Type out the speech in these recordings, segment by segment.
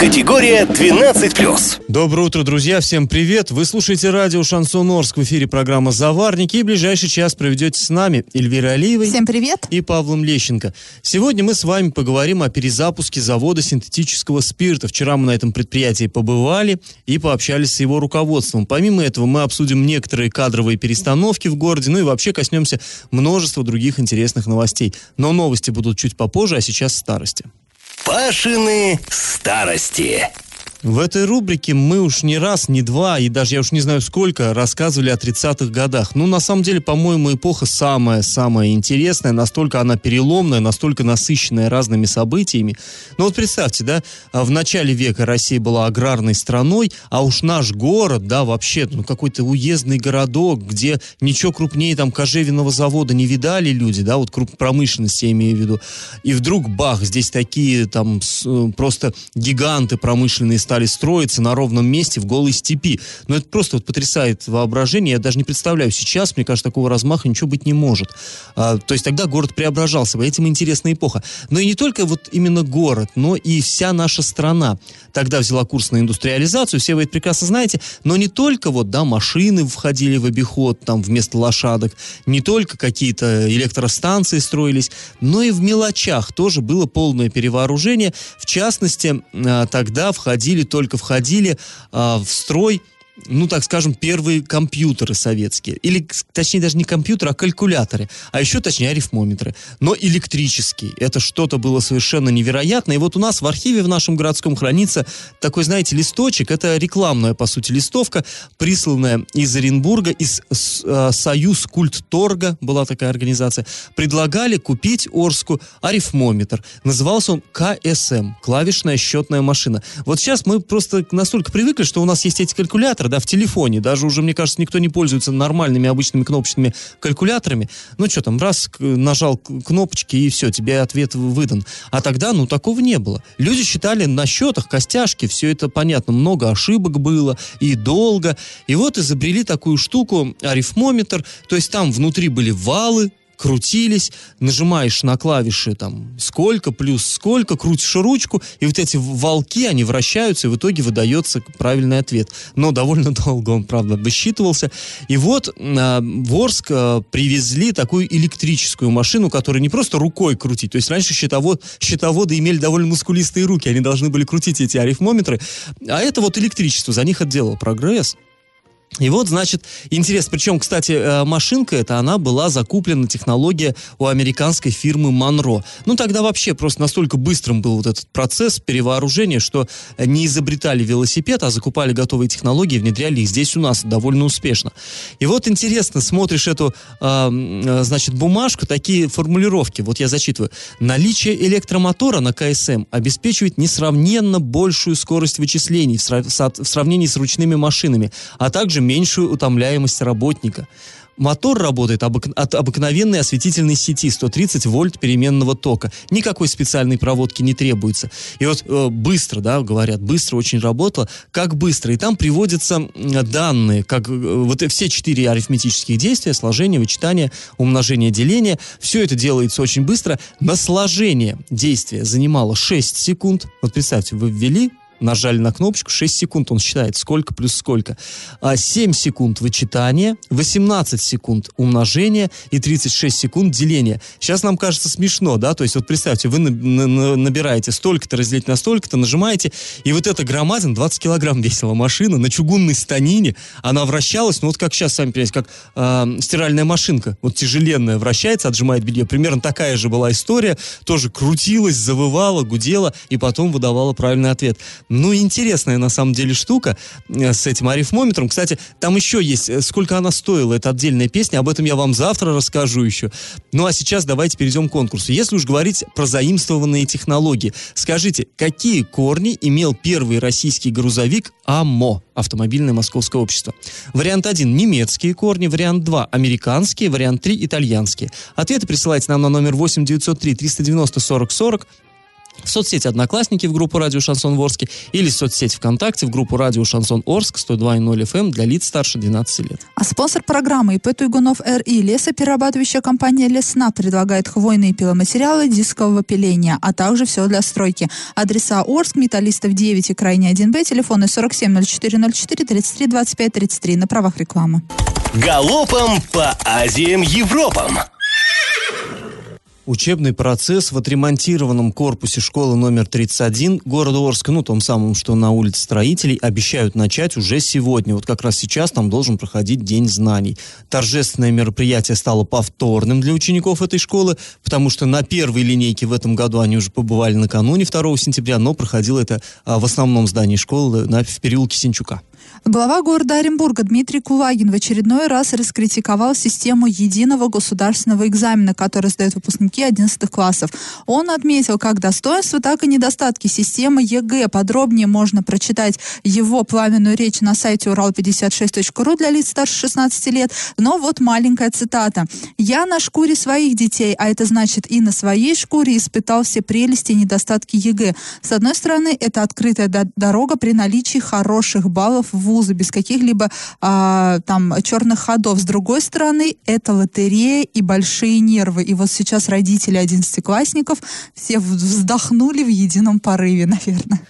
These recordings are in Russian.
Категория 12+. Доброе утро, друзья. Всем привет. Вы слушаете радио Шансон Орск. В эфире программа «Заварники». И ближайший час проведете с нами Эльвира Алиевой. Всем привет. И Павлом Лещенко. Сегодня мы с вами поговорим о перезапуске завода синтетического спирта. Вчера мы на этом предприятии побывали и пообщались с его руководством. Помимо этого мы обсудим некоторые кадровые перестановки в городе, ну и вообще коснемся множества других интересных новостей. Но новости будут чуть попозже, а сейчас старости. Пашины старости. В этой рубрике мы уж не раз, не два, и даже я уж не знаю сколько, рассказывали о 30-х годах. Ну, на самом деле, по-моему, эпоха самая-самая интересная, настолько она переломная, настолько насыщенная разными событиями. Ну вот представьте, да, в начале века Россия была аграрной страной, а уж наш город, да, вообще, ну, какой-то уездный городок, где ничего крупнее там кожевенного завода не видали люди, да, вот круп промышленности я имею в виду. И вдруг, бах, здесь такие там с, просто гиганты промышленные стали строиться на ровном месте в голой степи. Но это просто вот потрясает воображение. Я даже не представляю. Сейчас, мне кажется, такого размаха ничего быть не может. А, то есть тогда город преображался. Этим интересная эпоха. Но и не только вот именно город, но и вся наша страна. Тогда взяла курс на индустриализацию, все вы это прекрасно знаете. Но не только вот, да, машины входили в обиход там вместо лошадок, не только какие-то электростанции строились, но и в мелочах тоже было полное перевооружение. В частности, а, тогда входили, только входили а, в строй ну, так скажем, первые компьютеры советские. Или, точнее, даже не компьютеры, а калькуляторы. А еще, точнее, арифмометры. Но электрические. Это что-то было совершенно невероятное. И вот у нас в архиве в нашем городском хранится такой, знаете, листочек. Это рекламная, по сути, листовка, присланная из Оренбурга, из э, Союз Культторга, была такая организация. Предлагали купить Орску арифмометр. Назывался он КСМ, клавишная счетная машина. Вот сейчас мы просто настолько привыкли, что у нас есть эти калькуляторы, да, в телефоне. Даже уже, мне кажется, никто не пользуется нормальными обычными кнопочными калькуляторами. Ну, что там, раз нажал кнопочки, и все, тебе ответ выдан. А тогда, ну, такого не было. Люди считали на счетах, костяшки, все это понятно, много ошибок было, и долго. И вот изобрели такую штуку, арифмометр, то есть там внутри были валы, крутились, нажимаешь на клавиши там сколько плюс сколько, крутишь ручку, и вот эти волки, они вращаются, и в итоге выдается правильный ответ. Но довольно долго он, правда, досчитывался. И вот э, в Орск э, привезли такую электрическую машину, которая не просто рукой крутить, то есть раньше счетовод, счетоводы имели довольно мускулистые руки, они должны были крутить эти арифмометры, а это вот электричество, за них отделал прогресс. И вот, значит, интерес. Причем, кстати, э, машинка эта, она была закуплена, технология у американской фирмы Монро. Ну, тогда вообще просто настолько быстрым был вот этот процесс перевооружения, что не изобретали велосипед, а закупали готовые технологии, внедряли их здесь у нас довольно успешно. И вот интересно, смотришь эту, э, значит, бумажку, такие формулировки. Вот я зачитываю. Наличие электромотора на КСМ обеспечивает несравненно большую скорость вычислений в, срав- в сравнении с ручными машинами, а также меньшую утомляемость работника. Мотор работает от обыкновенной осветительной сети 130 вольт переменного тока. Никакой специальной проводки не требуется. И вот э, быстро, да, говорят, быстро очень работало. Как быстро? И там приводятся данные, как э, вот все четыре арифметических действия, сложение, вычитание, умножение, деление. Все это делается очень быстро. На сложение действия занимало 6 секунд. Вот представьте, вы ввели нажали на кнопочку, 6 секунд он считает, сколько плюс сколько. 7 а, секунд вычитания, 18 секунд умножения и 36 секунд деления. Сейчас нам кажется смешно, да, то есть вот представьте, вы набираете столько-то разделить на столько-то, нажимаете, и вот эта громадина, 20 килограмм весила машина на чугунной станине, она вращалась, ну вот как сейчас, сами понимаете, как э, стиральная машинка, вот тяжеленная, вращается, отжимает белье. Примерно такая же была история, тоже крутилась, завывала, гудела, и потом выдавала правильный ответ. Ну, интересная на самом деле штука э, с этим арифмометром. Кстати, там еще есть, э, сколько она стоила, это отдельная песня, об этом я вам завтра расскажу еще. Ну, а сейчас давайте перейдем к конкурсу. Если уж говорить про заимствованные технологии, скажите, какие корни имел первый российский грузовик АМО, автомобильное московское общество? Вариант 1 – немецкие корни, вариант 2 – американские, вариант 3 – итальянские. Ответы присылайте нам на номер 8 903 390 40 40 в соцсети «Одноклассники» в группу «Радио Шансон Орске» или в соцсети ВКонтакте в группу «Радио Шансон Орск» 102.0 FM эм для лиц старше 12 лет. А спонсор программы ИП Туйгунов РИ лесоперерабатывающая компания «Лесна» предлагает хвойные пиломатериалы дискового пиления, а также все для стройки. Адреса Орск, Металлистов 9 и Крайне 1Б, телефоны 47 0404 33 25 33 на правах рекламы. Галопом по Азиям Европам! Учебный процесс в отремонтированном корпусе школы номер 31 города Орска, ну, том самом, что на улице строителей, обещают начать уже сегодня. Вот как раз сейчас там должен проходить День знаний. Торжественное мероприятие стало повторным для учеников этой школы, потому что на первой линейке в этом году они уже побывали накануне 2 сентября, но проходило это а, в основном здании школы на, в переулке Синчука. Глава города Оренбурга Дмитрий Кулагин в очередной раз раскритиковал систему единого государственного экзамена, который сдают выпускники 11 классов. Он отметил как достоинства, так и недостатки системы ЕГЭ. Подробнее можно прочитать его пламенную речь на сайте урал56.ру для лиц старше 16 лет. Но вот маленькая цитата. «Я на шкуре своих детей, а это значит и на своей шкуре испытал все прелести и недостатки ЕГЭ. С одной стороны, это открытая дорога при наличии хороших баллов в вузы без каких-либо а, там черных ходов. С другой стороны, это лотерея и большие нервы. И вот сейчас родители одиннадцатиклассников все вздохнули в едином порыве, наверное.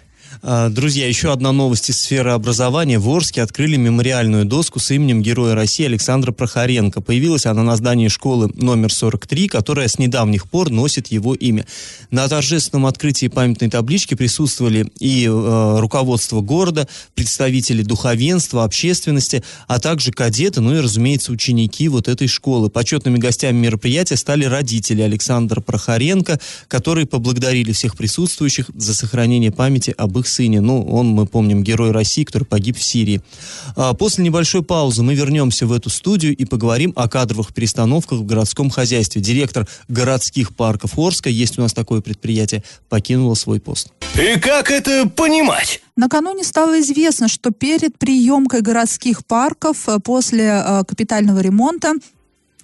А, друзья, еще одна новость из сферы образования. В Орске открыли мемориальную доску с именем Героя России Александра Прохоренко. Появилась она на здании школы номер 43, которая с недавних пор носит его имя. На торжественном открытии памятной таблички присутствовали и э, руководство города, представители духовенства, общественности, а также кадеты, ну и, разумеется, ученики вот этой школы. Почетными гостями мероприятия стали родители Александра Прохоренко, которые поблагодарили всех присутствующих за сохранение памяти об их сыне. Ну, он, мы помним, герой России, который погиб в Сирии. А после небольшой паузы мы вернемся в эту студию и поговорим о кадровых перестановках в городском хозяйстве. Директор городских парков Орска, есть у нас такое предприятие, покинула свой пост. И как это понимать? Накануне стало известно, что перед приемкой городских парков э, после э, капитального ремонта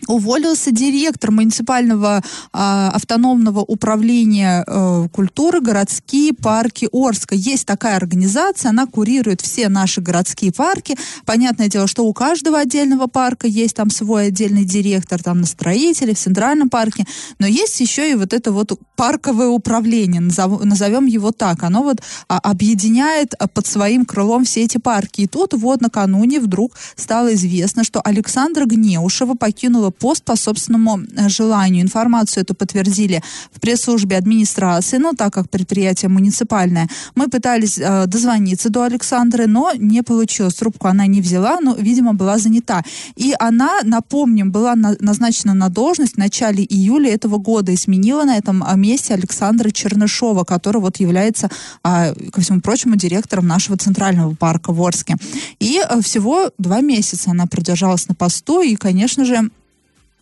уволился директор муниципального а, автономного управления а, культуры городские парки Орска. Есть такая организация, она курирует все наши городские парки. Понятное дело, что у каждого отдельного парка есть там свой отдельный директор, там на строителе, в центральном парке, но есть еще и вот это вот парковое управление, назов, назовем его так. Оно вот а, объединяет а, под своим крылом все эти парки. И тут вот накануне вдруг стало известно, что Александра Гнеушева покинула пост по собственному э, желанию. Информацию эту подтвердили в пресс-службе администрации, ну, так как предприятие муниципальное. Мы пытались э, дозвониться до Александры, но не получилось. Трубку она не взяла, но, видимо, была занята. И она, напомним, была на, назначена на должность в начале июля этого года и сменила на этом э, месте Александра Чернышова, который вот является, э, ко всему прочему, директором нашего центрального парка в Орске. И э, всего два месяца она продержалась на посту, и, конечно же,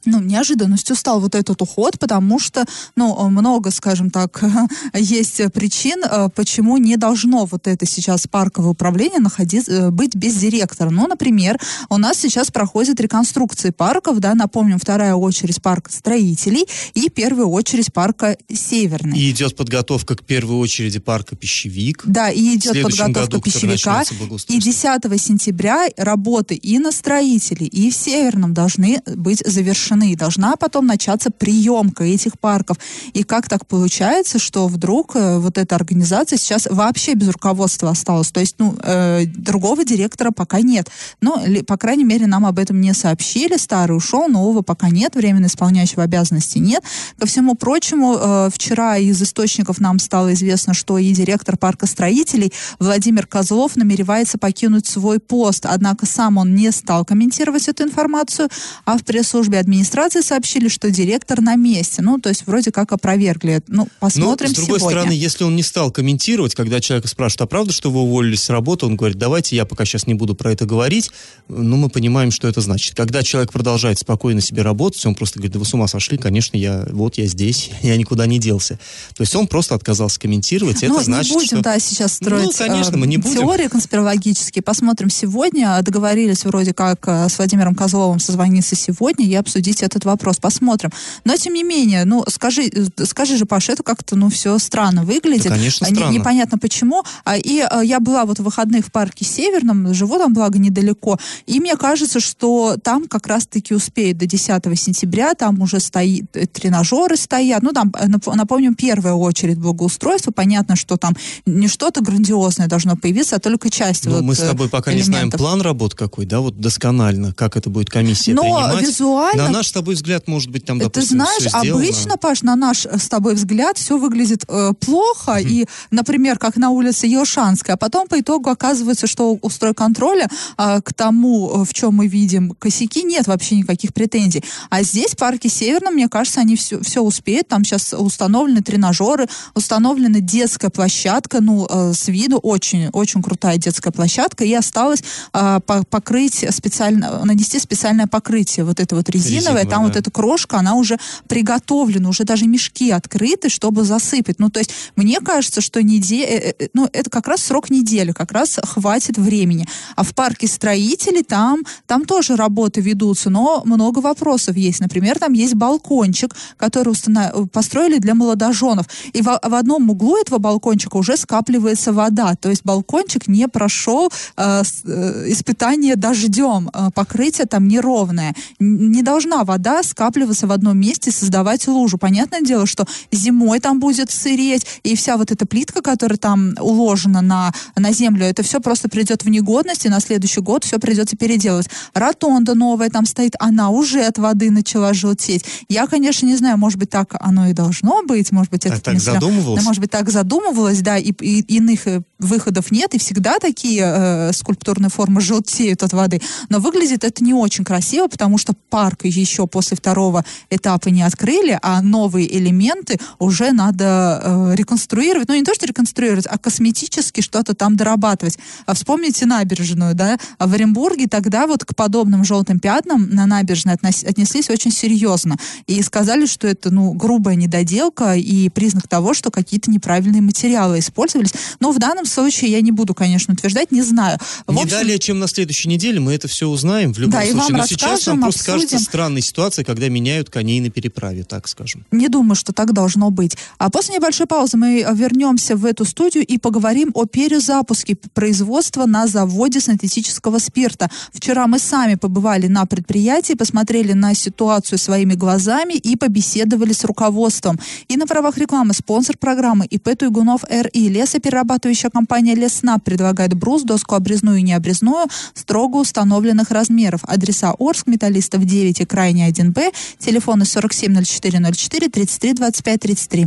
ну, неожиданностью стал вот этот уход, потому что, ну, много, скажем так, есть причин, э, почему не должно вот это сейчас парковое управление находиться, э, быть без директора. Ну, например, у нас сейчас проходит реконструкции парков, да, напомним, вторая очередь парка строителей и первая очередь парка Северный. И идет подготовка к первой очереди парка Пищевик. Да, и идет подготовка году, пищевика. И 10 сентября работы и на строителей, и в Северном должны быть завершены завершены, и должна потом начаться приемка этих парков. И как так получается, что вдруг э, вот эта организация сейчас вообще без руководства осталась? То есть, ну, э, другого директора пока нет. Но, по крайней мере, нам об этом не сообщили. Старый ушел, нового пока нет, временно исполняющего обязанности нет. Ко всему прочему, э, вчера из источников нам стало известно, что и директор парка строителей Владимир Козлов намеревается покинуть свой пост. Однако сам он не стал комментировать эту информацию, а в пресс-службе администрации администрации сообщили, что директор на месте. Ну, то есть вроде как опровергли. Ну, посмотрим Но, с другой сегодня. стороны, если он не стал комментировать, когда человека спрашивают, а правда, что вы уволились с работы, он говорит, давайте я пока сейчас не буду про это говорить, ну, мы понимаем, что это значит. Когда человек продолжает спокойно себе работать, он просто говорит, да вы с ума сошли, конечно, я вот я здесь, я никуда не делся. То есть он просто отказался комментировать, ну, это значит, не будем, что... да, сейчас строить Ну, конечно, мы не э, будем. теории конспирологические. Посмотрим сегодня. Договорились вроде как э, с Владимиром Козловым созвониться сегодня и обсудить этот вопрос. Посмотрим. Но, тем не менее, ну, скажи, э, скажи же, Паша, это как-то, ну, все странно выглядит. Да, конечно, не- странно. непонятно почему. А, И э, я была вот в выходных в парке Северном, живу там, благо, недалеко, и мне кажется, что там как раз-таки успеют до 10 сентября, там уже стоит, э, тренажеры стоят, ну, там, э, нап- напомним, первая очередь благоустройства, понятно, что там не что-то грандиозное должно появиться, а только часть Ну, вот, мы с э, тобой пока не знаем элементов. план работ какой, да, вот досконально, как это будет комиссия Но принимать. визуально На наш с тобой взгляд, может быть, там, Ты допустим, знаешь, всё сделано. обычно, Паш, на наш э, с тобой взгляд все выглядит э, плохо, и, например, как на улице Елшанская, а потом по итогу оказывается, что у стройконтроля э, к тому, э, в чем мы видим косяки, нет вообще никаких претензий. А здесь, в парке Северном, мне кажется, они все, все успеют, там сейчас установлены тренажеры, установлена детская площадка, ну, э, с виду очень, очень крутая детская площадка, и осталось э, по- покрыть специально, нанести специальное покрытие, вот это вот резиновое, Резиновое, там вот да. эта крошка, она уже приготовлена, уже даже мешки открыты, чтобы засыпать. Ну, то есть, мне кажется, что неделя, ну, это как раз срок недели, как раз хватит времени. А в парке строителей там, там тоже работы ведутся, но много вопросов есть. Например, там есть балкончик, который установ- построили для молодоженов. И в, в одном углу этого балкончика уже скапливается вода. То есть балкончик не прошел э, э, испытание дождем. Э, покрытие там неровное. Не должна вода скапливаться в одном месте и создавать лужу. Понятное дело, что зимой там будет сыреть, и вся вот эта плитка, которая там уложена на, на землю, это все просто придет в негодность, и на следующий год все придется переделывать. Ротонда новая там стоит, она уже от воды начала желтеть. Я, конечно, не знаю, может быть, так оно и должно быть, может быть, это... А так не зря. задумывалась? Да, может быть, так задумывалась, да, и, и иных э, выходов нет, и всегда такие э, скульптурные формы желтеют от воды. Но выглядит это не очень красиво, потому что парк еще после второго этапа не открыли, а новые элементы уже надо э, реконструировать. Ну, не то, что реконструировать, а косметически что-то там дорабатывать. А вспомните набережную, да? А в Оренбурге тогда вот к подобным желтым пятнам на набережной относ- отнеслись очень серьезно. И сказали, что это, ну, грубая недоделка и признак того, что какие-то неправильные материалы использовались. Но в данном случае я не буду, конечно, утверждать, не знаю. В Не общем, далее, чем на следующей неделе, мы это все узнаем в любом Да, и случае. вам Но сейчас нам просто кажется обсудим. Странной ситуация, когда меняют коней на переправе, так скажем. Не думаю, что так должно быть. А после небольшой паузы мы э, вернемся в эту студию и поговорим о перезапуске производства на заводе синтетического спирта. Вчера мы сами побывали на предприятии, посмотрели на ситуацию своими глазами и побеседовали с руководством. И на правах рекламы спонсор программы ИП Туйгунов РИ. Лесоперерабатывающая компания Леснап предлагает брус, доску обрезную и необрезную строго установленных размеров. Адреса Орск, Металлистов 9 и Крайне 1Б. Телефоны 470404 33 25 33.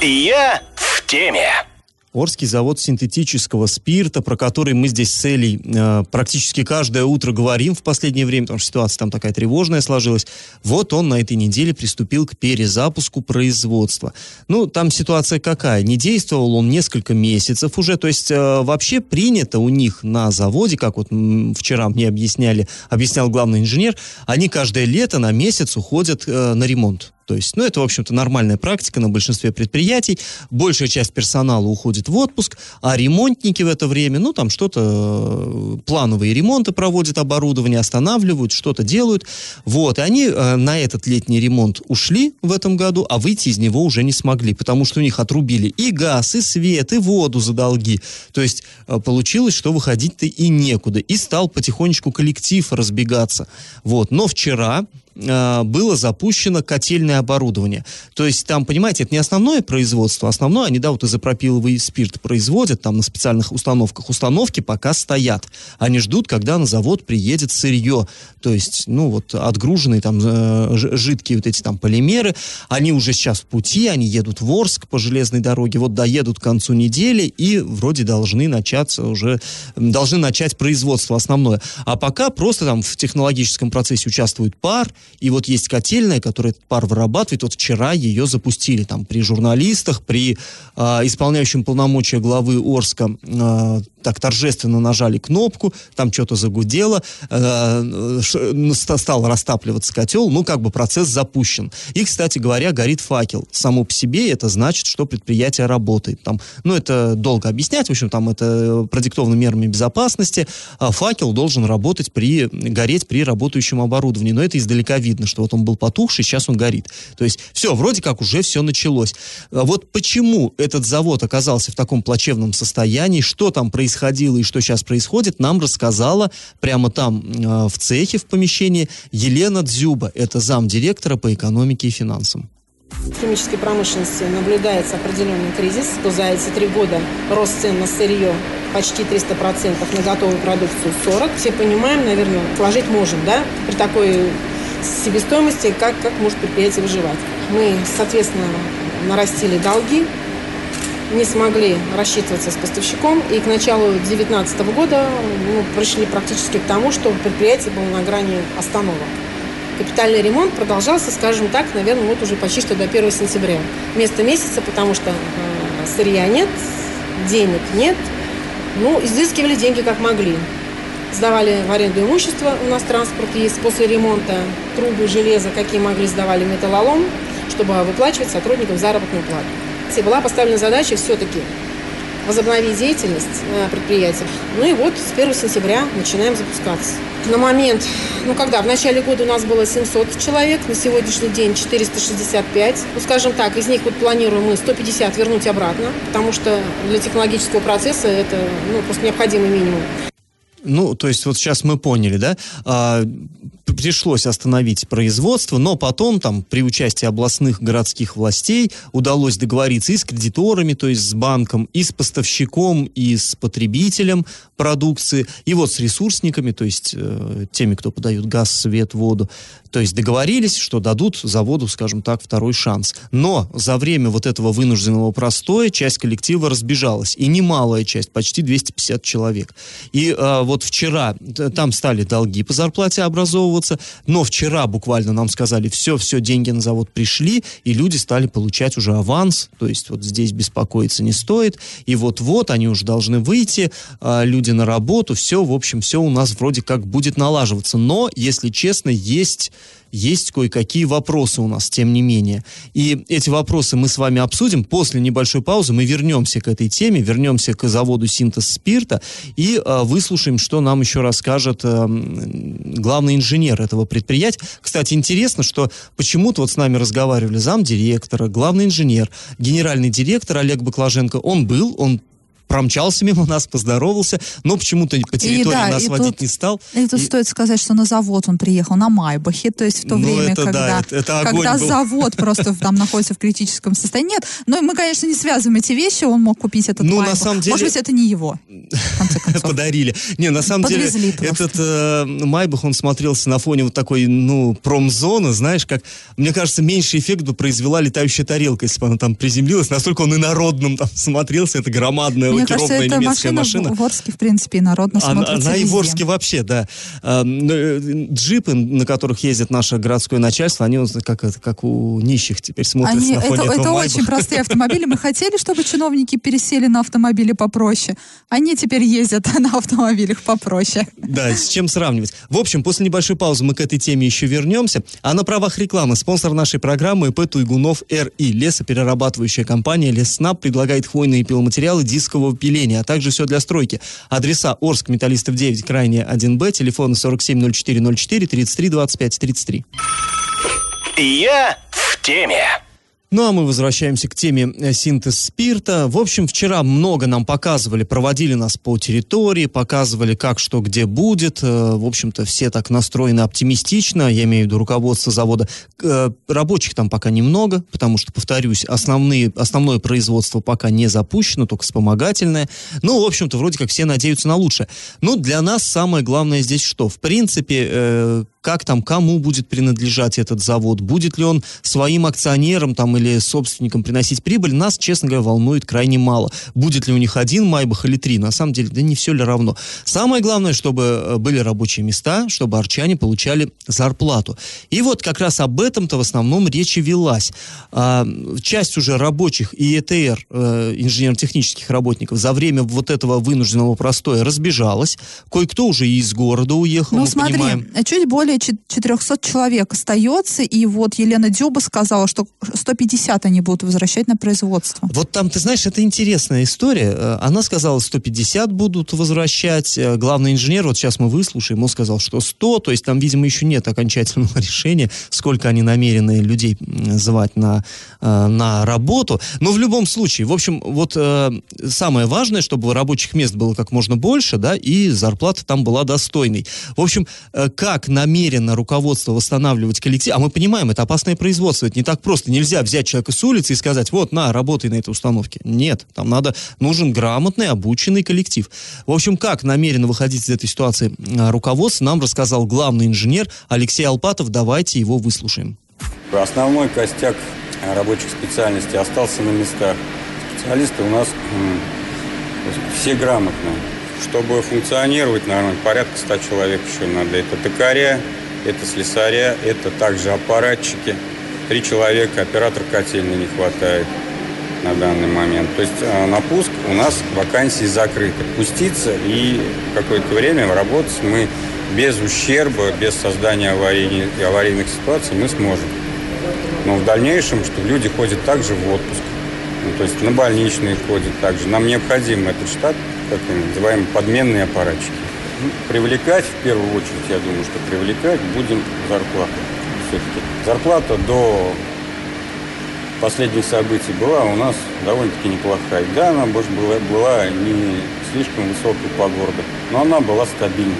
Я в теме. Орский завод синтетического спирта, про который мы здесь с Элей э, практически каждое утро говорим в последнее время, потому что ситуация там такая тревожная сложилась. Вот он на этой неделе приступил к перезапуску производства. Ну, там ситуация какая? Не действовал он несколько месяцев уже, то есть э, вообще принято у них на заводе, как вот вчера мне объясняли, объяснял главный инженер, они каждое лето на месяц уходят э, на ремонт. То есть, ну, это, в общем-то, нормальная практика на большинстве предприятий. Большая часть персонала уходит в отпуск, а ремонтники в это время, ну, там что-то, э, плановые ремонты проводят, оборудование останавливают, что-то делают. Вот, и они э, на этот летний ремонт ушли в этом году, а выйти из него уже не смогли, потому что у них отрубили и газ, и свет, и воду за долги. То есть, э, получилось, что выходить-то и некуда. И стал потихонечку коллектив разбегаться. Вот, но вчера было запущено котельное оборудование. То есть там, понимаете, это не основное производство, основное они, да, вот изопропиловый спирт производят там на специальных установках. Установки пока стоят. Они ждут, когда на завод приедет сырье. То есть, ну вот, отгруженные там э, жидкие вот эти там полимеры, они уже сейчас в пути, они едут в Орск по железной дороге, вот доедут к концу недели и вроде должны начаться уже, должны начать производство основное. А пока просто там в технологическом процессе участвует пар, И вот есть котельная, которая этот пар вырабатывает. Вот вчера ее запустили там при журналистах, при э, исполняющем полномочия главы Орска э, так торжественно нажали кнопку, там что-то загудело, э, стал растапливаться котел, ну, как бы процесс запущен. И, кстати говоря, горит факел. Само по себе это значит, что предприятие работает. Там, ну, это долго объяснять, в общем, там это продиктовано мерами безопасности. А факел должен работать при, гореть при работающем оборудовании. Но это издалека видно, что вот он был потухший, сейчас он горит. То есть все, вроде как уже все началось. А вот почему этот завод оказался в таком плачевном состоянии, что там происходило и что сейчас происходит, нам рассказала прямо там э, в цехе, в помещении Елена Дзюба. Это замдиректора по экономике и финансам. В химической промышленности наблюдается определенный кризис, за эти три года рост цен на сырье почти 300%, на готовую продукцию 40%. Все понимаем, наверное, сложить можем, да, при такой себестоимости, как, как может предприятие выживать. Мы, соответственно, нарастили долги, не смогли рассчитываться с поставщиком, и к началу 2019 года мы пришли практически к тому, что предприятие было на грани остановок. Капитальный ремонт продолжался, скажем так, наверное, вот уже почти что до 1 сентября. Вместо месяца, потому что э, сырья нет, денег нет. Ну, изыскивали деньги как могли. Сдавали в аренду имущество, у нас транспорт есть после ремонта, трубы, железо, какие могли, сдавали металлолом, чтобы выплачивать сотрудникам заработную плату. И была поставлена задача все-таки возобновить деятельность предприятия. Ну и вот с 1 сентября начинаем запускаться. На момент, ну когда, в начале года у нас было 700 человек, на сегодняшний день 465. Ну, скажем так, из них вот планируем мы 150 вернуть обратно, потому что для технологического процесса это ну, просто необходимый минимум. Ну, то есть вот сейчас мы поняли, да, а, пришлось остановить производство, но потом там при участии областных городских властей удалось договориться и с кредиторами, то есть с банком, и с поставщиком, и с потребителем продукции, и вот с ресурсниками, то есть э, теми, кто подают газ, свет, воду. То есть договорились, что дадут заводу, скажем так, второй шанс. Но за время вот этого вынужденного простоя часть коллектива разбежалась. И немалая часть, почти 250 человек. И э, вот вчера там стали долги по зарплате образовываться, но вчера буквально нам сказали, все, все, деньги на завод пришли, и люди стали получать уже аванс, то есть вот здесь беспокоиться не стоит, и вот-вот они уже должны выйти, э, люди на работу, все, в общем, все у нас вроде как будет налаживаться. Но, если честно, есть есть кое-какие вопросы у нас, тем не менее. И эти вопросы мы с вами обсудим. После небольшой паузы мы вернемся к этой теме, вернемся к заводу синтез спирта и э, выслушаем, что нам еще расскажет э, главный инженер этого предприятия. Кстати, интересно, что почему-то вот с нами разговаривали замдиректора, главный инженер, генеральный директор Олег Баклаженко. Он был, он промчался мимо нас, поздоровался, но почему-то по территории и, да, нас водить тут, не стал. И тут и... стоит сказать, что на завод он приехал на Майбахе, то есть в то ну, время, это, когда, да, это, это когда был. завод просто там находится в критическом состоянии. Нет, но мы, конечно, не связываем эти вещи, он мог купить этот ну, Майбах. На самом деле... Может быть, это не его, Подарили. Не, на самом деле, этот э, Майбах, он смотрелся на фоне вот такой, ну, промзоны, знаешь, как, мне кажется, меньший эффект бы произвела летающая тарелка, если бы она там приземлилась, настолько он инородным там смотрелся, это громадная мне кажется, это немецкая машина. В Орске, в принципе, и народно она, смотрится Она и в Орске вообще, да. А, э, джипы, на которых ездит наше городское начальство, они как, как у нищих теперь смотрятся они, на фоне это, этого Это очень простые автомобили. Мы хотели, чтобы чиновники пересели на автомобили попроще. Они теперь ездят на автомобилях попроще. Да, с чем сравнивать. В общем, после небольшой паузы мы к этой теме еще вернемся. А на правах рекламы спонсор нашей программы ИП Туйгунов РИ. Лесоперерабатывающая компания Леснаб предлагает хвойные пиломатериалы дискового деревянного пиления, а также все для стройки. Адреса Орск, Металлистов 9, крайне 1Б, телефоны 470404 33 25 33. Я в теме. Ну а мы возвращаемся к теме э, синтез спирта. В общем, вчера много нам показывали, проводили нас по территории, показывали, как что где будет. Э, в общем-то, все так настроены оптимистично, я имею в виду руководство завода. Э, рабочих там пока немного, потому что, повторюсь, основные, основное производство пока не запущено, только вспомогательное. Ну, в общем-то, вроде как все надеются на лучшее. Но для нас самое главное здесь что? В принципе, как там, кому будет принадлежать этот завод, будет ли он своим акционерам там или собственникам приносить прибыль, нас, честно говоря, волнует крайне мало. Будет ли у них один Майбах или три, на самом деле, да не все ли равно. Самое главное, чтобы э, были рабочие места, чтобы арчане получали зарплату. И вот как раз об этом-то в основном речь и велась. А, часть уже рабочих и ЭТР, э, инженерно-технических работников, за время вот этого вынужденного простоя разбежалась. Кое-кто уже и из города уехал, Ну смотри, понимаем. чуть более чет- 400 человек остается, и вот Елена Дюба сказала, что 150 они будут возвращать на производство. Вот там, ты знаешь, это интересная история. Э, Она сказала, 150 будут возвращать. Э, Главный инженер, вот сейчас мы выслушаем, он сказал, что 100, то есть там, видимо, еще нет окончательного решения, сколько они намерены людей звать на, э, на работу. Но в любом случае, в общем, вот самое важное, чтобы рабочих мест было как можно больше, да, и зарплата там была достойной. В общем, как намерено руководство восстанавливать коллектив, а мы понимаем, это опасное производство, это не так просто. Нельзя взять человека с улицы и сказать, вот, на, работай на этой установке. Нет, там надо, нужен грамотный, обученный коллектив. В общем, как намерено выходить из этой ситуации э, руководство, нам рассказал главный инженер Алексей Алпатов. Давайте его выслушаем. Основной костяк э, рабочих специальностей остался на местах. Специалисты у нас все грамотные. Чтобы функционировать, наверное, порядка 100 человек еще надо. Это токаря, это слесаря, это также аппаратчики. Три человека, оператор котельной не хватает на данный момент. То есть э, на пуск у нас вакансии закрыты. Пуститься и какое-то время работать мы без ущерба, без создания аварийных, аварийных ситуаций мы сможем. Но в дальнейшем, что люди ходят также в отпуск. Ну, то есть на больничные ходят также. Нам необходим этот штат, как мы называем, подменные аппаратчики. Ну, Привлекать, в первую очередь, я думаю, что привлекать будем зарплату. Все-таки зарплата до последних событий была у нас довольно-таки неплохая. Да, она может, была, была не слишком высокой по городу, но она была стабильной.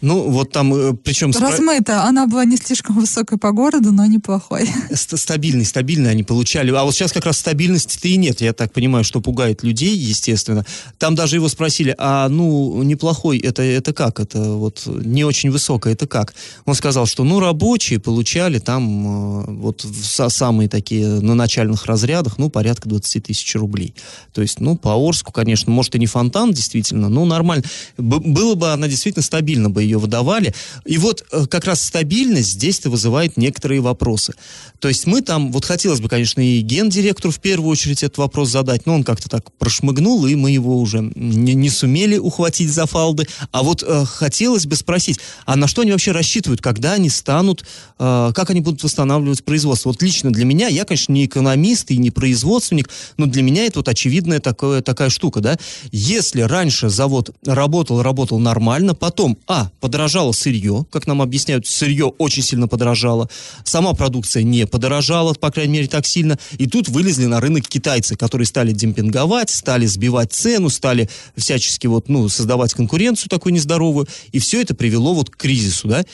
Ну, вот там, э, причем... Размыто. Она была не слишком высокой по городу, но неплохой. Ст- стабильный, стабильный они получали. А вот сейчас как раз стабильности-то и нет. Я так понимаю, что пугает людей, естественно. Там даже его спросили, а ну, неплохой, это, это как? Это вот не очень высокое, это как? Он сказал, что ну, рабочие получали там э, вот самые такие на начальных разрядах, ну, порядка 20 тысяч рублей. То есть, ну, по Орску, конечно, может и не фонтан, действительно, но нормально. Б- было бы она действительно стабильно бы ее выдавали. И вот э, как раз стабильность здесь-то вызывает некоторые вопросы. То есть мы там, вот хотелось бы, конечно, и гендиректору в первую очередь этот вопрос задать, но он как-то так прошмыгнул, и мы его уже не, не сумели ухватить за фалды. А вот э, хотелось бы спросить, а на что они вообще рассчитывают, когда они станут, э, как они будут восстанавливать производство? Вот лично для меня, я, конечно, не экономист и не производственник, но для меня это вот очевидная такое, такая штука, да. Если раньше завод работал, работал нормально, потом, а, подорожало сырье, как нам объясняют, сырье очень сильно подорожало, сама продукция не подорожала, по крайней мере, так сильно, и тут вылезли на рынок китайцы, которые стали демпинговать, стали сбивать цену, стали всячески вот, ну, создавать конкуренцию такую нездоровую, и все это привело вот к кризису, да.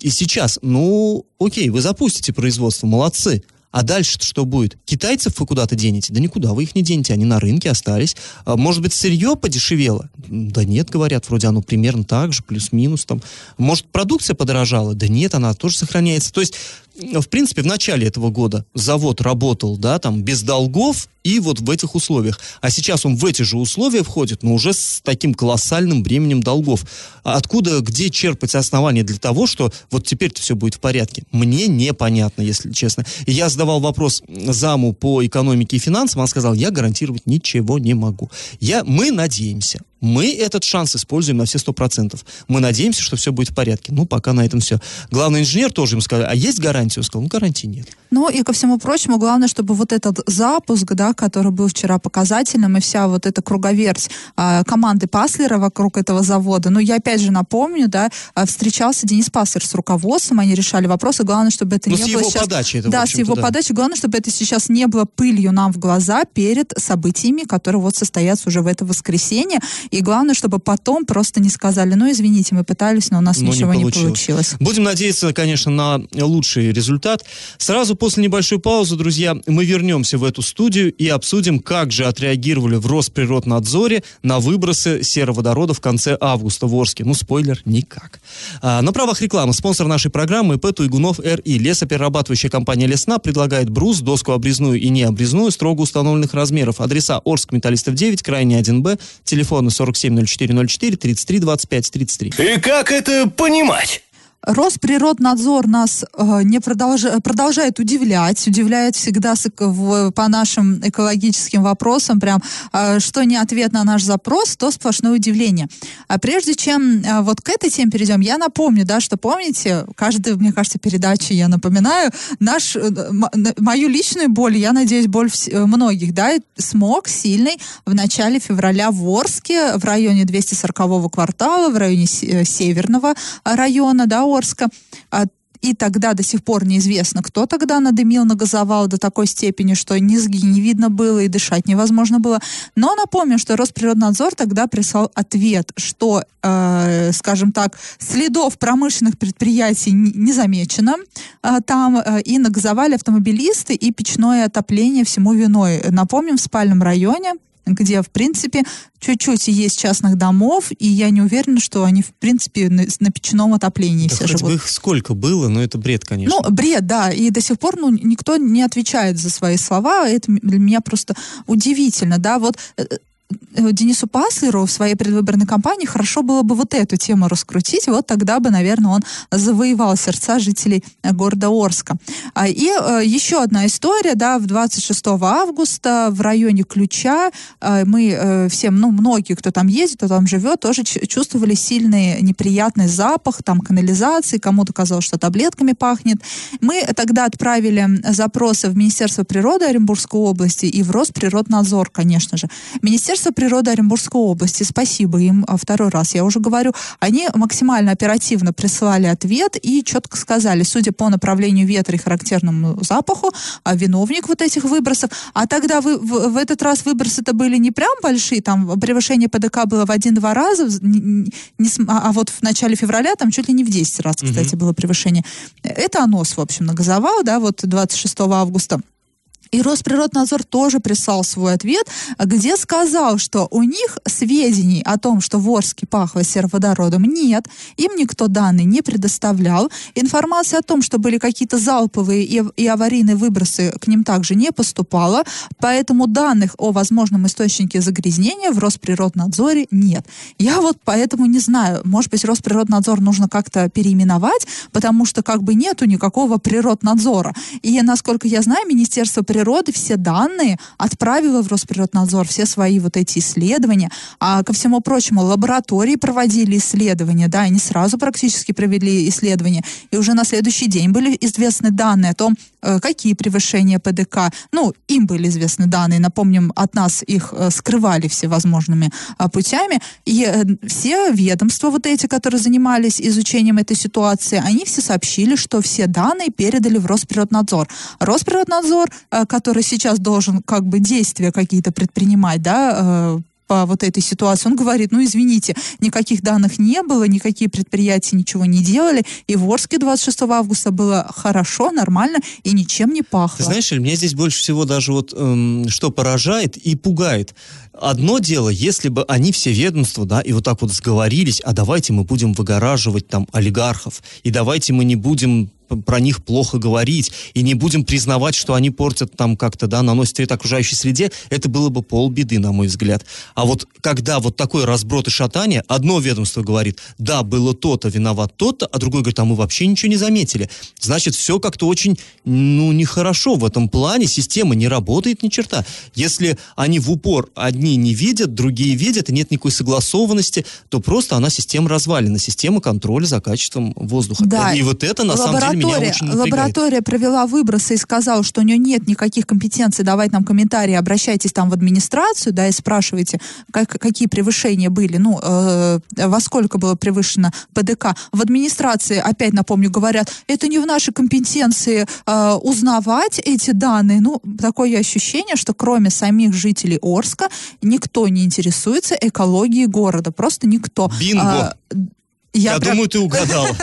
И сейчас, ну, окей, вы запустите производство, молодцы. А дальше что будет? Китайцев вы куда-то денете? Да никуда, вы их не денете, они на рынке остались. А, может быть, сырье подешевело? Да нет, говорят, вроде оно примерно так же, плюс-минус там. Может, продукция подорожала? Да нет, она тоже сохраняется. То есть, в принципе, в начале этого года завод работал, да, там, без долгов и вот в этих условиях. А сейчас он в эти же условия входит, но уже с таким колоссальным бременем долгов. А откуда, где черпать основания для того, что вот теперь-то все будет в порядке? Мне непонятно, если честно. Я задавал вопрос заму по экономике и финансам, он сказал, я гарантировать ничего не могу. Я, мы надеемся. Мы этот шанс используем на все сто процентов. Мы надеемся, что все будет в порядке. Ну, пока на этом все. Главный инженер тоже им сказал, а есть гарантия? Он сказал, ну, гарантии нет. Ну и ко всему прочему, главное, чтобы вот этот запуск, да, который был вчера показательным, и вся вот эта круговерть а, команды Паслера вокруг этого завода. Ну, я опять же напомню, да, а, встречался Денис Паслер с руководством, они решали вопросы. Главное, чтобы это Ну, не с было его сейчас... подачи это, Да, с его да. подачи. Главное, чтобы это сейчас не было пылью нам в глаза перед событиями, которые вот состоятся уже в это воскресенье. И главное, чтобы потом просто не сказали, ну, извините, мы пытались, но у нас Но ничего не не получилось. получилось. Будем надеяться, конечно, на лучший результат. Сразу после небольшой паузы, друзья, мы вернемся в эту студию и обсудим, как же отреагировали в Росприроднадзоре на выбросы сероводорода в конце августа в Орске. Ну, спойлер, никак. А, на правах рекламы спонсор нашей программы ИП Туйгунов РИ. Лесоперерабатывающая компания Лесна предлагает брус, доску обрезную и необрезную строго установленных размеров. Адреса Орск, Металлистов 9, крайне 1Б, телефоны 470404 33 25 33. И как это понимать? Росприроднадзор нас э, не продолж- продолжает удивлять, удивляет всегда с, в- по нашим экологическим вопросам, прям э, что не ответ на наш запрос, то сплошное удивление. А прежде чем э, вот к этой теме перейдем, я напомню, да, что помните, каждой, мне кажется, передаче я напоминаю, наш, э, м- мою личную боль, я надеюсь, боль вс- многих, да, смог сильный в начале февраля в Орске, в районе 240-го квартала, в районе с- э, Северного района, да, Орска. А, И тогда до сих пор неизвестно, кто тогда надымил, нагазовал до такой степени, что низги не видно было и дышать невозможно было. Но напомню, что Росприроднадзор тогда прислал ответ, что, э, скажем так, следов промышленных предприятий не замечено э, там, э, и нагазовали автомобилисты и печное отопление всему виной. Напомним, в спальном районе где, в принципе, чуть-чуть есть частных домов, и я не уверена, что они, в принципе, на, печном отоплении Да все живут. бы их сколько было, но это бред, конечно. Ну, бред, да. И до сих пор ну, никто не отвечает за свои слова. Это для меня просто удивительно, да. Вот э, Денису Паслеру в своей предвыборной кампании хорошо было бы вот эту тему раскрутить, вот тогда бы, наверное, он завоевал сердца жителей э, города Орска. А, И э, еще одна история, да, в 26 августа в районе Ключа э, мы э, все, ну, многие, кто там ездит, кто там живет, тоже чувствовали сильный неприятный запах, там, канализации, кому-то казалось, что таблетками пахнет. Мы тогда отправили запросы в Министерство природы Оренбургской области и в Росприроднадзор, конечно же. Министерство природы Оренбургской области, спасибо им а, второй раз, я уже говорю, они максимально оперативно прислали ответ и четко сказали, судя по направлению ветра и характерному запаху, а, виновник вот этих выбросов. А тогда вы, в, в этот раз выбросы-то были не прям большие, там превышение ПДК было в один-два раза, не см- а а вот в начале февраля там чуть ли не в 10 раз, кстати, было превышение. Это АНОС, в общем, нагазовал, да, вот 26 августа. И Росприроднадзор тоже прислал свой ответ, где сказал, что у них сведений о том, что в Орске пахло сероводородом, нет. Им никто данные не предоставлял. Информация о том, что были какие-то залповые и, и аварийные выбросы, к ним также не поступала. Поэтому данных о возможном источнике загрязнения в Росприроднадзоре нет. Я вот поэтому не знаю, может быть, Росприроднадзор нужно как-то переименовать, потому что как бы нету никакого природнадзора. И, насколько я знаю, Министерство природы все данные отправило в Росприроднадзор, все свои вот эти исследования. А ко всему прочему, лаборатории проводили исследования, да, они сразу практически провели исследования. И уже на следующий день были известны данные о том, э, какие превышения ПДК. Ну, им были известны данные, напомним, от нас их э, скрывали всевозможными а, путями. И э, все ведомства вот эти, которые занимались изучением этой ситуации, они все сообщили, что все данные передали в Росприроднадзор. Росприроднадзор, который сейчас должен как бы действия какие-то предпринимать, да, э, по вот этой ситуации, он говорит, ну, извините, никаких данных не было, никакие предприятия ничего не делали, и в Орске 26 августа было хорошо, нормально, и ничем не пахло. Ты знаешь, меня здесь больше всего даже вот эм, что поражает и пугает. Одно дело, если бы они все ведомства, да, и вот так вот сговорились, а давайте мы будем выгораживать там олигархов, и давайте мы не будем про них плохо говорить, и не будем признавать, что они портят там как-то, да, наносят вред окружающей среде, это было бы полбеды, на мой взгляд. А вот когда вот такой разброд и шатание, одно ведомство говорит, да, было то-то, виноват то-то, а другой говорит, а мы вообще ничего не заметили. Значит, все как-то очень, ну, нехорошо в этом плане, система не работает ни черта. Если они в упор одни не видят, другие видят, и нет никакой согласованности, то просто она система развалена, система контроля за качеством воздуха. Да. И вот это, на самом деле, лаборатория, лаборатория провела выбросы и сказала, что у нее нет никаких компетенций давать нам комментарии, обращайтесь там в администрацию, да, и спрашивайте, как, какие превышения были, ну, э, во сколько было превышено ПДК. В администрации, опять напомню, говорят, это не в нашей компетенции э, узнавать эти данные. Ну, такое ощущение, что кроме самих жителей Орска никто не интересуется экологией города, просто никто. Бинго. А, Я, прям- думаю, ты угадала.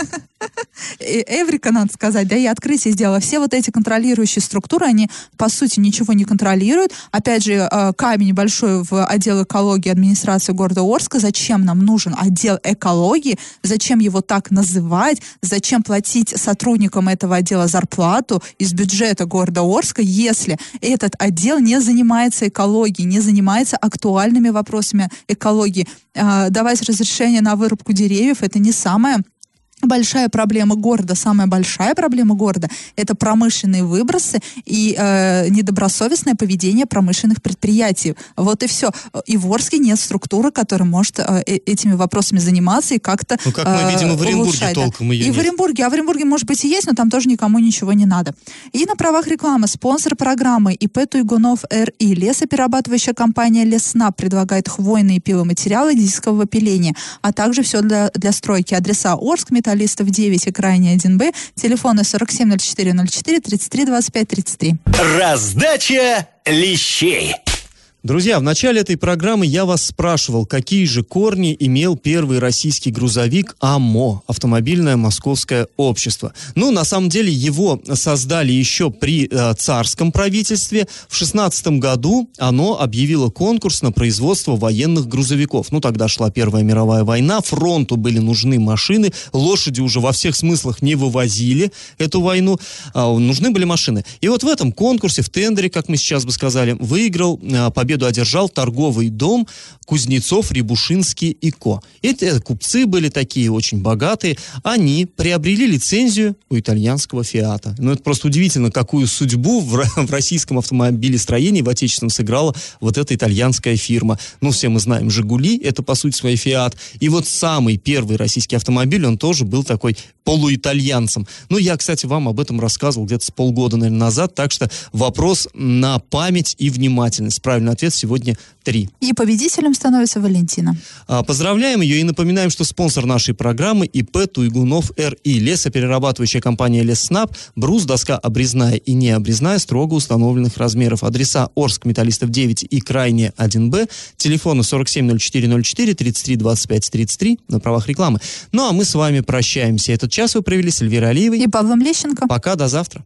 э, Эврика, надо сказать, да, я открытие сделала. Все вот эти контролирующие структуры, они, по сути, ничего не контролируют. Опять же, э, камень большой в отдел экологии администрации города Орска. Зачем нам нужен отдел экологии? Зачем его так называть? Зачем платить сотрудникам этого отдела зарплату из бюджета города Орска, если этот отдел не занимается экологией, не занимается актуальными вопросами экологии? Э, Давать разрешение на вырубку деревьев – это не самое большая проблема города, самая большая проблема города – это промышленные выбросы и э, недобросовестное поведение промышленных предприятий. Вот и все. И в Орске нет структуры, которая может э, э- этими вопросами заниматься и как-то Ну, как мы видим, и в Оренбурге улучшать, толком ее И в нет. Оренбурге, а в Оренбурге, может быть, и есть, но там тоже никому ничего не надо. И на правах рекламы спонсор программы ИП Туйгунов РИ. Лесоперерабатывающая компания Леснаб предлагает хвойные пиломатериалы дискового пиления, а также все для, для стройки. Адреса Орск, Металлистов 9 и крайне 1Б, телефоны 470404 33 25 33. Раздача лещей. Друзья, в начале этой программы я вас спрашивал, какие же корни имел первый российский грузовик АМО, автомобильное московское общество. Ну, на самом деле, его создали еще при э, царском правительстве. В 16 году оно объявило конкурс на производство военных грузовиков. Ну, тогда шла Первая мировая война, фронту были нужны машины, лошади уже во всех смыслах не вывозили эту войну, а, нужны были машины. И вот в этом конкурсе, в тендере, как мы сейчас бы сказали, выиграл, а, победу одержал торговый дом Кузнецов, Рябушинский и Ко. Эти купцы были такие очень богатые. Они приобрели лицензию у итальянского Фиата. Ну, это просто удивительно, какую судьбу в, в российском автомобилестроении в отечественном сыграла вот эта итальянская фирма. Ну, все мы знаем, «Жигули» — это, по сути, свой Фиат. И вот самый первый российский автомобиль, он тоже был такой полуитальянцем. Ну, я, кстати, вам об этом рассказывал где-то с полгода, наверное, назад, так что вопрос на память и внимательность. Правильный ответ сегодня три. И победителем становится Валентина. А, Поздравляем ее и напоминаем, что спонсор нашей программы ИП Туйгунов РИ. Лесоперерабатывающая компания Леснаб. Брус, доска обрезная и необрезная строго установленных размеров. Адреса Орск, Металлистов 9 и Крайне 1Б. Телефоны 470404 33 25 33 на правах рекламы. Ну а мы с вами прощаемся. Этот час вы провели с Эльвирой Алиевой. И Павлом Лещенко. Пока, до завтра.